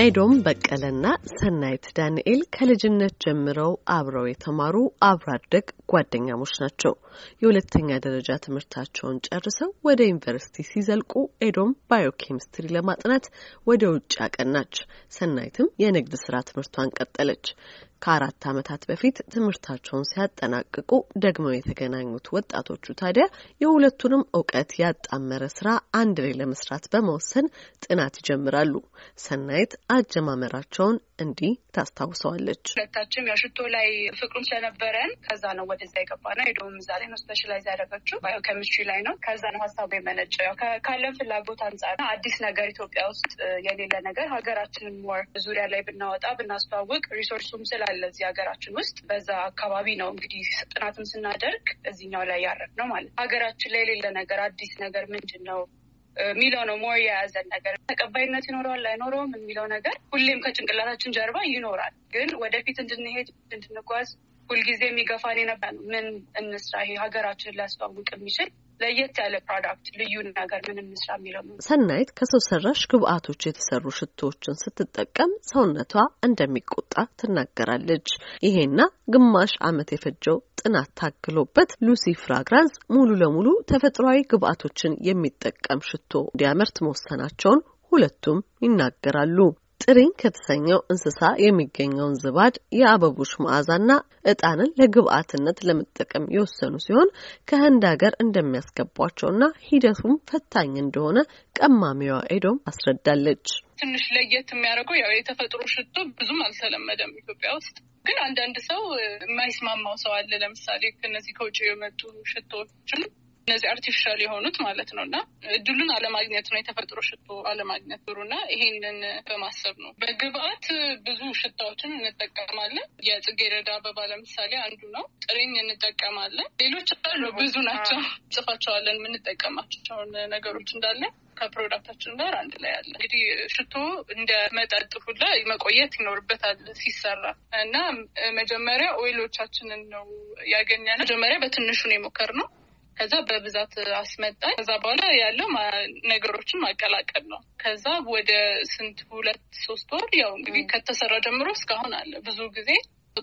ኤዶም በቀለና ሰናይት ዳንኤል ከልጅነት ጀምረው አብረው የተማሩ አብሮ አደግ ጓደኛሞች ናቸው። የሁለተኛ ደረጃ ትምህርታቸውን ጨርሰው ወደ ዩኒቨርሲቲ ሲዘልቁ ኤዶም ባዮኬሚስትሪ ለማጥናት ወደ ውጭ አቀናች። ሰናይትም የንግድ ስራ ትምህርቷን ቀጠለች። ከአራት ዓመታት በፊት ትምህርታቸውን ሲያጠናቅቁ ደግመው የተገናኙት ወጣቶቹ ታዲያ የሁለቱንም እውቀት ያጣመረ ስራ አንድ ላይ ለመስራት በመወሰን ጥናት ይጀምራሉ። ሰናይት አጀማመራቸውን እንዲህ ታስታውሰዋለች። ሁለታችንም ያው ሽቶ ላይ ፍቅሩም ስለነበረን ከዛ ነው ወደዛ የገባነው። ኤዶም እዛ ላይ ነው specialize ያደረገችው ባዮ ኬሚስትሪ ላይ ነው። ከዛ ነው ሀሳቡ የመነጨ ያው ካለን ፍላጎት አንጻር አዲስ ነገር ኢትዮጵያ ውስጥ የሌለ ነገር ሀገራችንን more ዙሪያ ላይ ብናወጣ ብናስተዋውቅ resource ኡም ስላለ እዚህ ሀገራችን ውስጥ በዛ አካባቢ ነው እንግዲህ ጥናትም ስናደርግ እዚህኛው ላይ ያረግነው ማለት ሀገራችን ላይ የሌለ ነገር አዲስ ነገር ምንድን ነው የሚለው ነው more የያዘን ነገር ተቀባይነት ይኖረዋል አይኖረውም የሚለው ነገር ሁሌም ከጭንቅላታችን ጀርባ ይኖራል። ግን ወደፊት እንድንሄድ እንድንጓዝ ሁልጊዜ የሚገፋን የነበር ነው። ምን እንስራ ይሄ ሀገራችንን ሊያስተዋውቅ የሚችል ለየት ያለ product ልዩ ነገር ምን እንስራ የሚለው ሰናይት ከሰው ሰራሽ ግብአቶች የተሰሩ ሽቶዎችን ስትጠቀም ሰውነቷ እንደሚቆጣ ትናገራለች። ይሄና ግማሽ ዓመት የፈጀው ጥናት ታክሎበት ሉሲ ፍራግራንስ ሙሉ ለሙሉ ተፈጥሯዊ ግብአቶችን የሚጠቀም ሽቶ እንዲያመርት መወሰናቸውን ሁለቱም ይናገራሉ። ጥሪኝ ከተሰኘው እንስሳ የሚገኘውን ዝባድ፣ የአበቦች መዓዛና እጣንን ለግብአትነት ለመጠቀም የወሰኑ ሲሆን ከህንድ ሀገር እንደሚያስገቧቸውና ሂደቱም ፈታኝ እንደሆነ ቀማሚዋ ኤዶም አስረዳለች። ትንሽ ለየት የሚያደርገው ያው የተፈጥሮ ሽቶ ብዙም አልተለመደም ኢትዮጵያ ውስጥ። ግን አንዳንድ ሰው የማይስማማው ሰው አለ። ለምሳሌ ከነዚህ ከውጭ የመጡ ሽቶዎችን እነዚህ artificial የሆኑት ማለት ነው እና እድሉን አለማግኘት ነው የተፈጥሮ ሽቶ አለማግኘት ብሩ እና ይሄንን በማሰብ ነው። በግብአት ብዙ ሽታዎችን እንጠቀማለን። የጽጌረዳ አበባ ለምሳሌ አንዱ ነው። ጥሬኝ እንጠቀማለን። ሌሎች አሉ፣ ብዙ ናቸው። ጽፋቸዋለን የምንጠቀማቸውን ነገሮች እንዳለ ከ product ኣችን ጋር አንድ ላይ አለ። እንግዲህ ሽቶ እንደ መጠጥ ሁላ መቆየት ይኖርበታል ሲሰራ እና መጀመሪያ oil ኦቻችንን ነው ያገኘነው። መጀመሪያ በትንሹ ነው የሞከርነው ከዛ በብዛት አስመጣኝ። ከዛ በኋላ ያለው ነገሮችን ማቀላቀል ነው። ከዛ ወደ ስንት ሁለት ሶስት ወር ያው እንግዲህ ከተሰራ ጀምሮ እስካሁን አለ ብዙ ጊዜ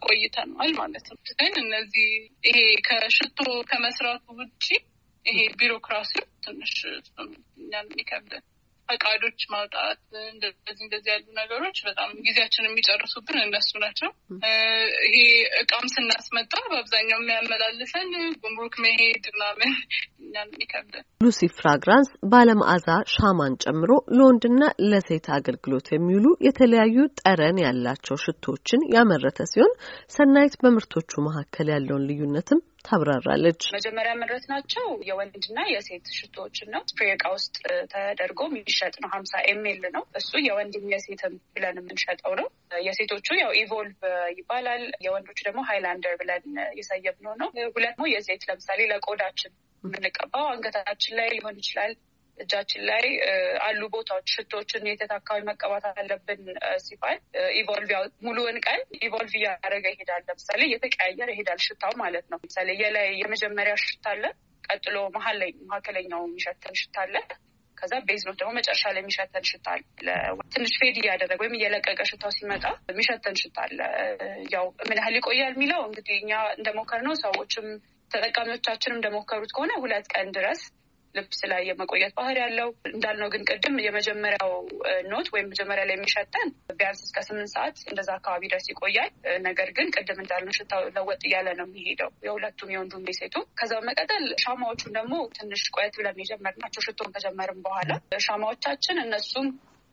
ቆይተናል ማለት ነው። ግን እነዚህ ይሄ ከሽቶ ከመስራቱ ውጭ ይሄ ቢሮክራሲ ትንሽ እኛን የሚከብደን ፈቃዶች ማውጣት እንደዚህ እንደዚህ ያሉ ነገሮች በጣም ጊዜያችን የሚጨርሱብን እነሱ ናቸው። ይሄ እቃም ስናስመጣ በአብዛኛው የሚያመላልሰን ጉምሩክ መሄድ ምናምን እኛን የሚከብደን። ሉሲ ፍራግራንስ ባለመዓዛ ሻማን ጨምሮ ለወንድና ለሴት አገልግሎት የሚውሉ የተለያዩ ጠረን ያላቸው ሽቶዎችን ያመረተ ሲሆን ሰናይት በምርቶቹ መካከል ያለውን ልዩነትም ታብራራለች። መጀመሪያ ያመረትናቸው የወንድና የሴት ሽቶዎችን ነው። spray እቃ ውስጥ ተደርጎ የሚሸጥ ነው። ሀምሳ ml ነው እሱ የወንድም የሴትም ብለን የምንሸጠው ነው። የሴቶቹ ያው Evolve ይባላል። የወንዶቹ ደግሞ Highlander ብለን የሰየምነው ነው። ሁለት የሴት ለምሳሌ ለቆዳችን የምንቀባው አንገታችን ላይ ሊሆን ይችላል እጃችን ላይ አሉ ቦታዎች ሽቶችን የት አካባቢ መቀባት አለብን ሲባል evolve ሙሉውን ቀን evolve እያደረገ ይሄዳል። ለምሳሌ እየተቀያየረ ይሄዳል ሽታው ማለት ነው። ለምሳሌ የላይ የመጀመሪያ ሽታ አለ። ቀጥሎ መሀል ላይ መካከለኛው የሚሸተን ሽታ አለ። ከዛ base note ደግሞ መጨረሻ ላይ የሚሸተን ሽታ አለ። ትንሽ ፌድ እያደረገ ወይም እየለቀቀ ሽታው ሲመጣ የሚሸተን ሽታ አለ። ያው ምን ያህል ይቆያል የሚለው እንግዲህ እኛ እንደሞከርነው ሰዎችም ተጠቃሚዎቻችንም እንደሞከሩት ከሆነ ሁለት ቀን ድረስ ልብስ ላይ የመቆየት ባህሪ ያለው እንዳልነው ግን ቅድም የመጀመሪያው ኖት ወይም መጀመሪያ ላይ የሚሸተን ቢያንስ እስከ ስምንት ሰዓት እንደዛ አካባቢ ድረስ ይቆያል። ነገር ግን ቅድም እንዳልነው ሽታው ለወጥ እያለ ነው የሚሄደው የሁለቱም የወንዱም የሴቱ። ከዛ በመቀጠል ሻማዎቹን ደግሞ ትንሽ ቆየት ብለን የጀመርናቸው ሽቶን ከጀመርን በኋላ ሻማዎቻችን እነሱም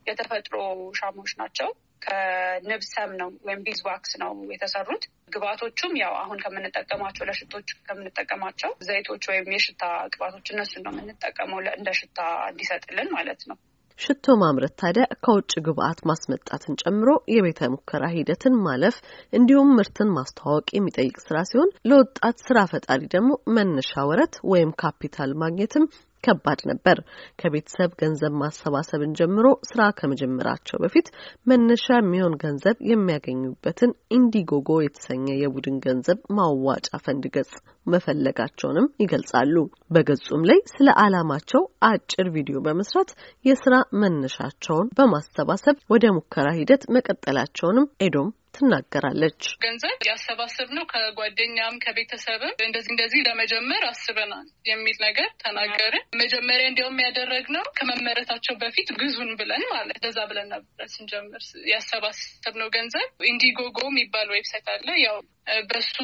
የተፈጥሮ ሻማዎች ናቸው። ከንብ ሰም ነው ወይም ቢዝዋክስ ነው የተሰሩት። ግብአቶቹም ያው አሁን ከምንጠቀማቸው ለሽቶች ከምንጠቀማቸው ዘይቶች ወይም የሽታ ቅባቶች እነሱን ነው የምንጠቀመው እንደ ሽታ እንዲሰጥልን ማለት ነው። ሽቶ ማምረት ታዲያ ከውጭ ግብአት ማስመጣትን ጨምሮ የቤተ ሙከራ ሂደትን ማለፍ እንዲሁም ምርትን ማስተዋወቅ የሚጠይቅ ስራ ሲሆን ለወጣት ስራ ፈጣሪ ደግሞ መነሻ ወረት ወይም ካፒታል ማግኘትም ከባድ ነበር። ከቤተሰብ ገንዘብ ማሰባሰብን ጀምሮ ስራ ከመጀመራቸው በፊት መነሻ የሚሆን ገንዘብ የሚያገኙበትን Indiegogo የተሰኘ የቡድን ገንዘብ ማዋጫ ፈንድ ገጽ መፈለጋቸውንም ይገልጻሉ። በገጹም ላይ ስለ ዓላማቸው አጭር ቪዲዮ በመስራት የስራ መነሻቸውን በማሰባሰብ ወደ ሙከራ ሂደት መቀጠላቸውንም ኤዶም ትናገራለች። ገንዘብ ያሰባሰብነው ከጓደኛም ከቤተሰብም እንደዚህ እንደዚህ ለመጀመር አስበናል የሚል ነገር ተናገርን። መጀመሪያ እንዲያውም ያደረግነው ከመመረታቸው በፊት ግዙን ብለን ማለት እንደዛ ብለን ነበረ ስንጀምር ያሰባሰብነው ገንዘብ Indiegogo የሚባል website አለ ያው በሱ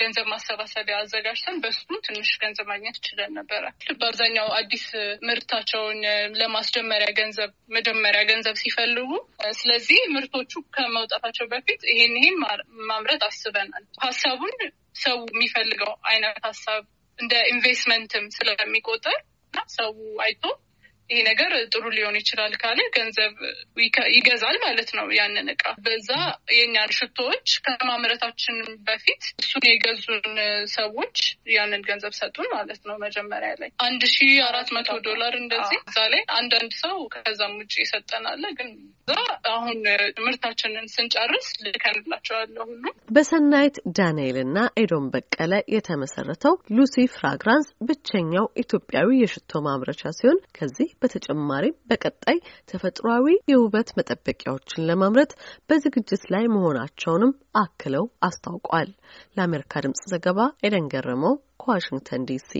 ገንዘብ ማሰባሰቢያ አዘጋጅተን በሱ ትንሽ ገንዘብ ማግኘት ችለን ነበረ። በአብዛኛው አዲስ ምርታቸውን ለማስጀመሪያ ገንዘብ መጀመሪያ ገንዘብ ሲፈልጉ፣ ስለዚህ ምርቶቹ ከመውጣታቸው በፊት ይሄን ይሄን ማምረት አስበናል። ሀሳቡን ሰው የሚፈልገው አይነት ሀሳብ እንደ ኢንቨስትመንትም ስለሚቆጠር ሰው አይቶ ይሄ ነገር ጥሩ ሊሆን ይችላል ካለ ገንዘብ ይገዛል ማለት ነው ያንን እቃ። በዛ የእኛን ሽቶዎች ከማምረታችን በፊት እሱን የገዙን ሰዎች ያንን ገንዘብ ሰጡን ማለት ነው። መጀመሪያ ላይ አንድ ሺ አራት መቶ ዶላር እንደዚህ እዛ ላይ አንዳንድ ሰው ከዛም ውጭ ይሰጠናል። ግን እዛ አሁን ምርታችንን ስንጨርስ ልከንላቸዋለሁ ሁሉ በሰናይት ዳንኤል እና ኤዶም በቀለ የተመሰረተው ሉሲ ፍራግራንስ ብቸኛው ኢትዮጵያዊ የሽቶ ማምረቻ ሲሆን ከዚህ በተጨማሪም በቀጣይ ተፈጥሯዊ የውበት መጠበቂያዎችን ለማምረት በዝግጅት ላይ መሆናቸውንም አክለው አስታውቋል። ለአሜሪካ ድምጽ ዘገባ ኤደን ገረመው ከዋሽንግተን ዲሲ